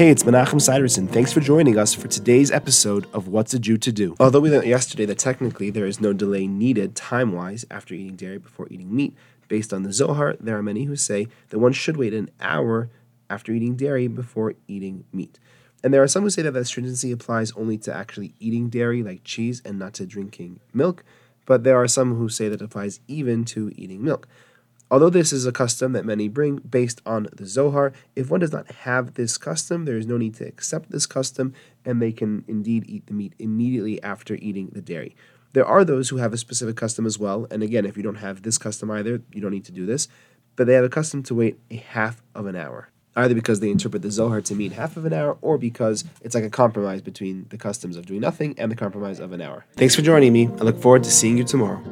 Hey, it's Menachem Siderson. Thanks for joining us for today's episode of What's a Jew to Do. Although we learned yesterday that technically there is no delay needed time wise after eating dairy before eating meat, based on the Zohar, there are many who say that one should wait an hour after eating dairy before eating meat. And there are some who say that that stringency applies only to actually eating dairy, like cheese, and not to drinking milk. But there are some who say that applies even to eating milk. Although this is a custom that many bring based on the Zohar, if one does not have this custom, there is no need to accept this custom, and they can indeed eat the meat immediately after eating the dairy. There are those who have a specific custom as well, and again, if you don't have this custom either, you don't need to do this, but they have a custom to wait a half of an hour. Either because they interpret the Zohar to mean half of an hour, or because it's like a compromise between the customs of doing nothing and the compromise of an hour. Thanks for joining me. I look forward to seeing you tomorrow.